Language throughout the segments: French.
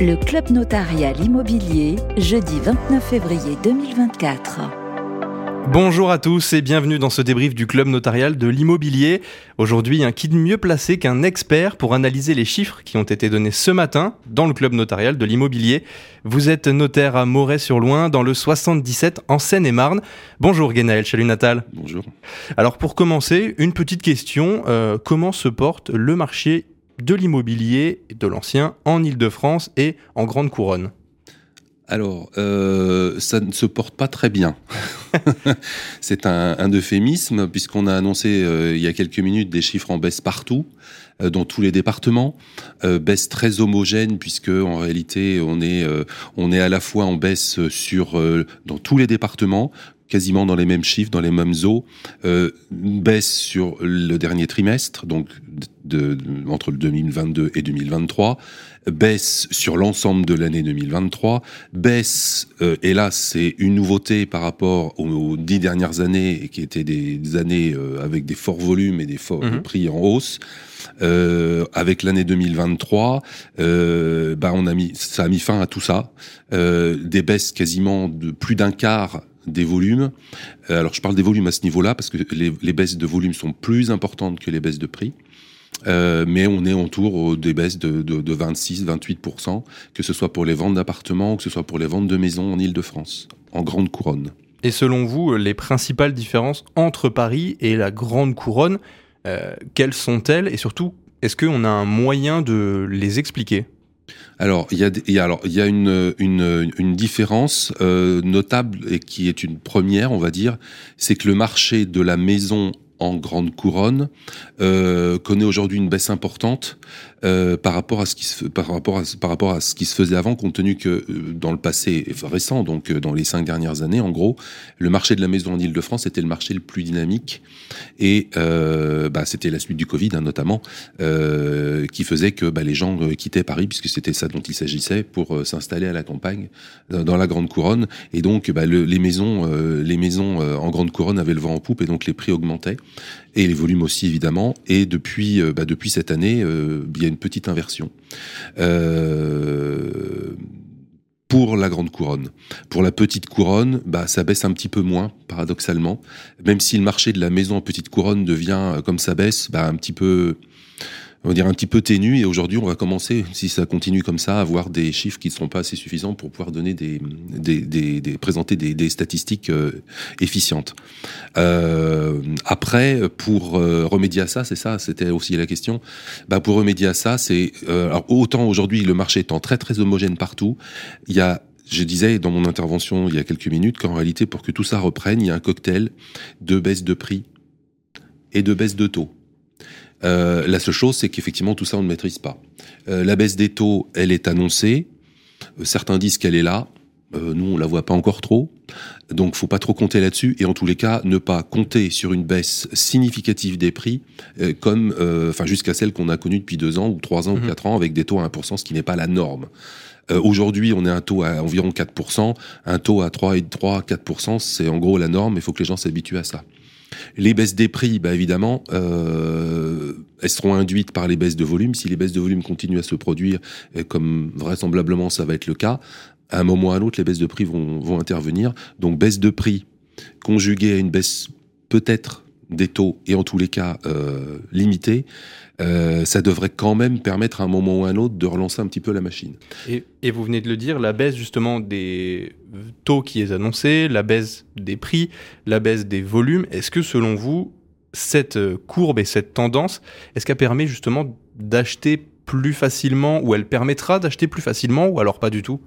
Le Club Notarial Immobilier, jeudi 29 février 2024. Bonjour à tous et bienvenue dans ce débrief du Club Notarial de l'Immobilier. Aujourd'hui, un kit mieux placé qu'un expert pour analyser les chiffres qui ont été donnés ce matin dans le Club Notarial de l'Immobilier. Vous êtes notaire à Moret-sur-Loing dans le 77 en Seine-et-Marne. Bonjour Guénaël Chalut Natal. Bonjour. Alors pour commencer, une petite question. Euh, comment se porte le marché de l'immobilier de l'ancien en Ile-de-France et en Grande Couronne alors, euh, ça ne se porte pas très bien. c'est un, un, euphémisme, puisqu'on a annoncé euh, il y a quelques minutes des chiffres en baisse partout, euh, dans tous les départements. Baisse très homogène, puisque en réalité, on est, on est à la fois en baisse sur, dans tous les départements, quasiment dans les mêmes chiffres, dans les mêmes eaux. Euh, une baisse sur le dernier trimestre, donc de, de, entre le 2022 et 2023. Baisse sur l'ensemble de l'année 2023. Baisse, euh, et là c'est une nouveauté par rapport aux, aux, dix dernières années, qui étaient des, des années euh, avec des forts volumes et des forts mmh. prix en hausse. Euh, avec l'année 2023, euh, bah on a mis, ça a mis fin à tout ça. Euh, des baisses quasiment de plus d'un quart des volumes. Euh, alors je parle des volumes à ce niveau-là parce que les, baisses de volume sont plus importantes que les baisses de prix. Euh, mais on est autour des baisses de, de, de 26-28%, que ce soit pour les ventes d'appartements, que ce soit pour les ventes de maisons en Ile-de-France, en grande couronne. Et selon vous, les principales différences entre Paris et la grande couronne, euh, quelles sont-elles? Et surtout, est-ce qu'on a un moyen de les expliquer? Alors, il y a, une différence euh, notable et qui est une première, on va dire, c'est que le marché de la maison en grande couronne euh, connaît aujourd'hui une baisse importante euh, par rapport à ce qui se par rapport à par rapport à ce qui se faisait avant compte tenu que euh, dans le passé récent donc euh, dans les cinq dernières années en gros le marché de la maison en Île-de-France était le marché le plus dynamique et euh, bah, c'était la suite du Covid hein, notamment euh, qui faisait que bah, les gens quittaient Paris puisque c'était ça dont il s'agissait pour s'installer à la campagne dans la grande couronne et donc bah, le, les maisons les maisons en grande couronne avaient le vent en poupe et donc les prix augmentaient et les volumes aussi évidemment. Et depuis, euh, bah, depuis cette année, euh, il y a une petite inversion. Euh, pour la grande couronne. Pour la petite couronne, bah, ça baisse un petit peu moins, paradoxalement. Même si le marché de la maison en petite couronne devient, comme ça baisse, bah, un petit peu on va dire un petit peu ténu et aujourd'hui on va commencer si ça continue comme ça à avoir des chiffres qui ne seront pas assez suffisants pour pouvoir donner des, présenter des, statistiques euh, efficientes. Euh, après pour euh, remédier à ça c'est ça c'était aussi la question. Bah pour remédier à ça c'est autant aujourd'hui le marché étant très très homogène partout il y a je disais dans mon intervention il y a quelques minutes qu'en réalité pour que tout ça reprenne il y a un cocktail de baisse de prix et de baisse de taux euh, la seule chose, c'est qu'effectivement, tout ça, on ne maîtrise pas. Euh, la baisse des taux, elle est annoncée. Euh, certains disent qu'elle est là. Euh, nous, on la voit pas encore trop. Donc, faut pas trop compter là-dessus. Et en tous les cas, ne pas compter sur une baisse significative des prix, euh, comme, euh, enfin, jusqu'à celle qu'on a connue depuis deux ans ou trois ans mmh. ou quatre ans, avec des taux à 1%, ce qui n'est pas la norme. Aujourd'hui, on est un taux à environ 4%. Un taux à 3 et 3, 4%, c'est en gros la norme. Il faut que les gens s'habituent à ça. Les baisses des prix, bah évidemment, euh, elles seront induites par les baisses de volume. Si les baisses de volume continuent à se produire, comme vraisemblablement ça va être le cas, à un moment ou à un autre, les baisses de prix vont, vont intervenir. Donc baisse de prix conjuguée à une baisse peut-être des taux et en tous les cas euh, limitée, euh, ça devrait quand même permettre à un moment ou à un autre de relancer un petit peu la machine. Et, vous venez de le dire, la baisse justement des taux qui est annoncée, la baisse des prix, la baisse des volumes, est-ce que selon vous, cette courbe et cette tendance, est-ce qu'elle permet justement d'acheter plus facilement ou elle permettra d'acheter plus facilement ou alors pas du tout?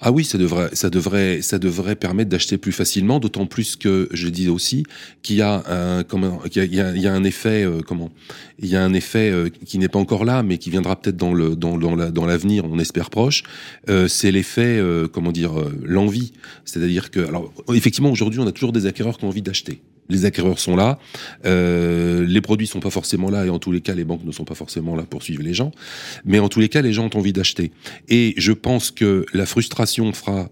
Ah oui, ça devrait, ça devrait, ça devrait permettre d'acheter plus facilement, d'autant plus que je dis aussi qu'il y a un, comment, il y a un effet, euh, comment, il y a un effet euh, qui n'est pas encore là, mais qui viendra peut-être dans le, dans, dans, dans l'avenir, on espère proche. Euh, c'est l'effet, euh, comment dire, l'envie. C'est-à-dire que, alors, effectivement, aujourd'hui, on a toujours des acquéreurs qui ont envie d'acheter les acquéreurs sont là, euh, les produits sont pas forcément là et en tous les cas les banques ne sont pas forcément là pour suivre les gens, mais en tous les cas les gens ont envie d'acheter. Et je pense que la frustration fera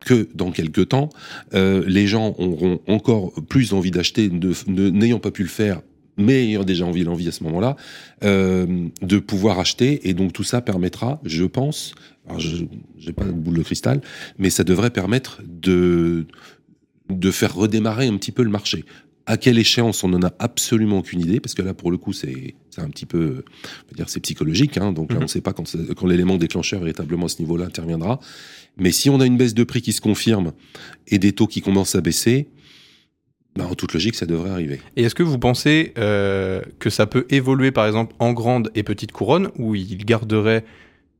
que dans quelques temps, euh, les gens auront encore plus envie d'acheter, n'ayant pas pu le faire mais ayant déjà envie l'envie à ce moment-là, euh, de pouvoir acheter. Et donc tout ça permettra, je pense, alors je n'ai pas de boule de cristal, mais ça devrait permettre de, de faire redémarrer un petit peu le marché. À quelle échéance, on n'en a absolument aucune idée, parce que là, pour le coup, c'est un petit peu, on va dire, c'est psychologique, hein, donc là, on ne sait pas quand, quand l'élément déclencheur véritablement à ce niveau-là interviendra. Mais si on a une baisse de prix qui se confirme et des taux qui commencent à baisser, bah, en toute logique, ça devrait arriver. Et est-ce que vous pensez euh, que ça peut évoluer, par exemple, en grande et petite couronne, où il garderait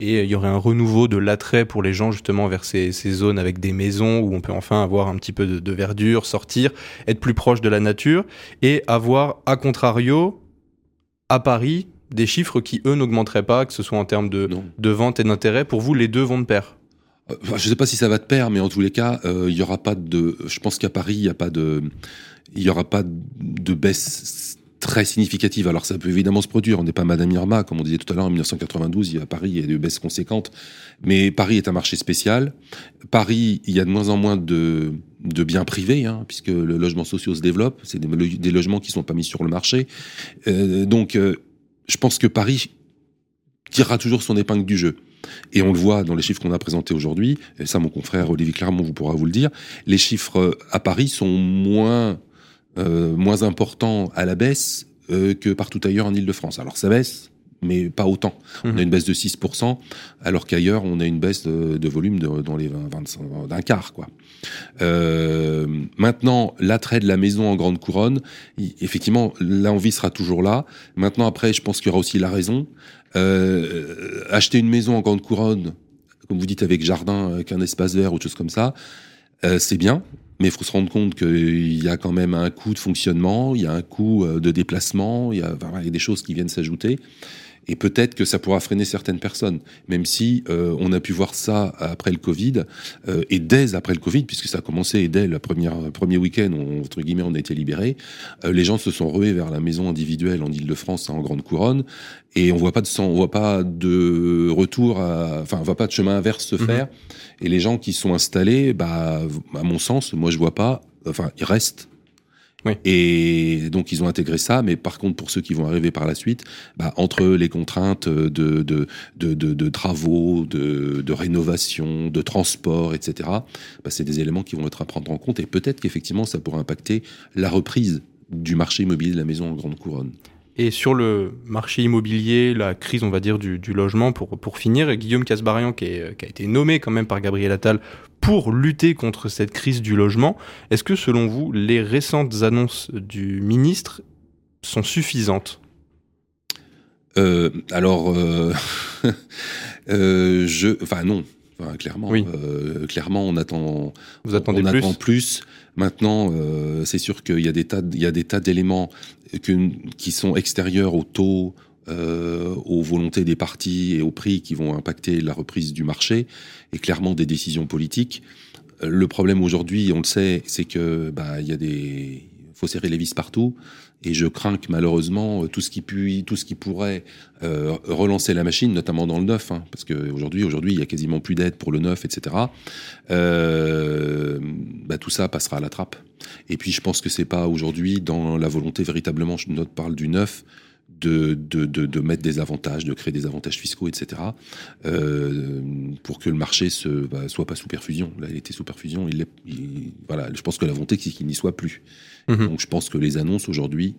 et il y aurait un renouveau de l'attrait pour les gens justement vers ces, zones avec des maisons où on peut enfin avoir un petit peu de, verdure, sortir, être plus proche de la nature et avoir, à contrario, à Paris, des chiffres qui, eux, n'augmenteraient pas, que ce soit en termes de, de vente et d'intérêt. Pour vous, les deux vont de pair? Euh, je ne sais pas si ça va de pair, mais en tous les cas, euh, il y aura pas de. Je pense qu'à Paris, il y a pas de, il y aura pas de baisse très significative. Alors ça peut évidemment se produire. On n'est pas Madame Irma, comme on disait tout à l'heure en 1992. Il y a à Paris, il y a des baisses conséquentes, mais Paris est un marché spécial. Paris, il y a de moins en moins de de biens privés, hein, puisque le logement social se développe. C'est des, logements qui sont pas mis sur le marché. Euh, donc, je pense que Paris tirera toujours son épingle du jeu. Et on le voit dans les chiffres qu'on a présentés aujourd'hui, et ça mon confrère Olivier Clermont vous pourra vous le dire, les chiffres euh, à Paris sont moins, euh, moins importants à la baisse euh, que partout ailleurs en Ile-de-France. Alors ça baisse, mais pas autant. On a mhm. une baisse de 6%, alors qu'ailleurs, on a une baisse de, volume de, dans les 20, d'un quart. Quoi. Euh, maintenant, l'attrait de la maison en grande couronne, effectivement, l'envie sera toujours là. Maintenant, après, je pense qu'il y aura aussi la raison. Euh, acheter une maison en grande couronne, comme vous dites, avec jardin, avec un espace vert ou chose comme ça, euh, c'est bien. Mais il faut se rendre compte qu'il y a quand même un coût de fonctionnement, il y a un coût de déplacement, il y a, il y a des choses qui viennent s'ajouter. Et peut-être que ça pourra freiner certaines personnes, même si euh, on a pu voir ça après le Covid euh, et dès après le Covid, puisque ça a commencé et dès le premier, premier week-end, entre guillemets, on a été libérés. Euh, les gens se sont rués vers la maison individuelle en Île-de-France, en grande couronne, et on voit pas de on voit pas de retour, à, enfin, on voit pas de chemin inverse se mhm. faire. Et les gens qui sont installés, bah, à mon sens, moi je vois pas, enfin, ils restent et donc ils ont intégré ça, mais par contre pour ceux qui vont arriver par la suite, bah, entre les contraintes de, de, de, de travaux, de, rénovation, de transport, etc., bah, c'est des éléments qui vont être à prendre en compte et peut-être qu'effectivement ça pourrait impacter la reprise du marché immobilier de la maison en grande couronne. Et sur le marché immobilier, la crise, on va dire, du, logement, pour, pour finir, Guillaume Casbarian, qui, qui, a été nommé quand même par Gabriel Attal pour lutter contre cette crise du logement, est-ce que selon vous, les récentes annonces du ministre sont suffisantes? Euh, Alors, euh, euh, je, enfin non, clairement, oui. clairement, on attend, Vous attendez on plus? attend plus. Maintenant, c'est sûr qu'il y a des tas, il y a des tas d'éléments qui sont extérieurs au taux, euh, aux volontés des partis et aux prix qui vont impacter la reprise du marché, et clairement des décisions politiques. Euh, le problème aujourd'hui, on le sait, c'est que bah y a des faut serrer les vis partout, et je crains que malheureusement tout ce qui puis, tout ce qui pourrait euh, relancer la machine, notamment dans le neuf, hein, parce qu'aujourd'hui, aujourd'hui, il y a quasiment plus d'aide pour le neuf, etc. Euh, bah, tout ça passera à la trappe. Et puis, je pense que c'est pas aujourd'hui dans la volonté véritablement, je note parle du neuf, de, de, de, mettre des avantages, de créer des avantages fiscaux, etc., euh, pour que le marché se, bah, soit pas sous perfusion. Là, il était sous perfusion. Il, voilà, je pense que la volonté, c'est qu'il n'y soit plus. Mhm. Donc, je pense que les annonces aujourd'hui,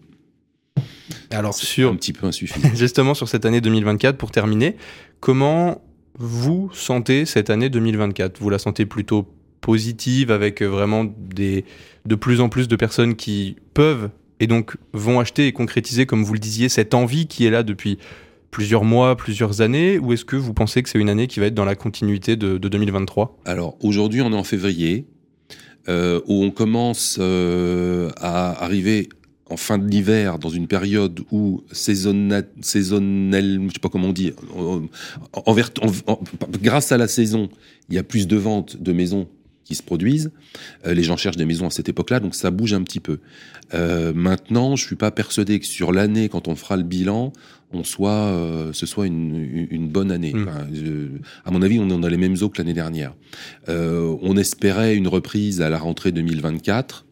alors sur un petit peu insuffisant. Justement sur cette année 2024, pour terminer, comment vous sentez cette année 2024 Vous la sentez plutôt positive avec vraiment des de plus en plus de personnes qui peuvent et donc vont acheter et concrétiser, comme vous le disiez, cette envie qui est là depuis plusieurs mois, plusieurs années, ou est-ce que vous pensez que c'est une année qui va être dans la continuité de, 2023 Alors aujourd'hui, on est en février, euh, où on commence euh, à arriver en fin de l'hiver, dans une période où saisonnelle, saisonnelle je sais pas comment on dit, en, grâce à la saison, il y a plus de ventes de maisons qui se produisent. Euh, les gens cherchent des maisons à cette époque-là, donc ça bouge un petit peu. Euh, maintenant, je suis pas persuadé que sur l'année, quand on fera le bilan, on soit, euh, ce soit une, une bonne année. Mm. à mon avis, on est dans les mêmes eaux que l'année dernière. On espérait une reprise à la rentrée 2024.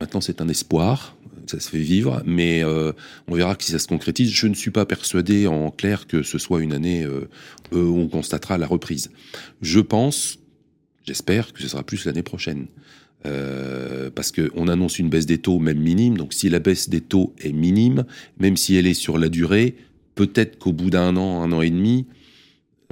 Maintenant, c'est un espoir. ça se fait vivre, mais euh, on verra si ça se concrétise. Je ne suis pas persuadé en clair que ce soit une année euh, où on constatera la reprise. Je pense, j'espère que ce sera plus l'année prochaine. Euh, parce qu'on annonce une baisse des taux, même minime. Donc, si la baisse des taux est minime, même si elle est sur la durée, peut-être qu'au bout d'un an, un an et demi,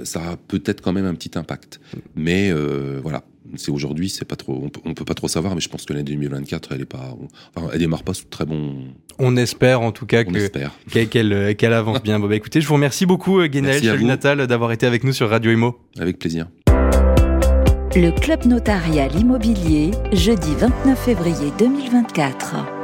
ça aura peut-être quand même un petit impact. Mais euh, voilà, c'est aujourd'hui, c'est pas trop, on peut, peut pas trop savoir, mais je pense que l'année 2024, elle est pas, enfin, elle démarre pas sous très bon. On espère en tout cas qu'elle qu'elle avance bien. Bon, bah, écoutez, je vous remercie beaucoup, Guénaël Natal, d'avoir été avec nous sur Radio Imo. Avec plaisir. Le Club Notarial Immobilier, jeudi 29 février 2024.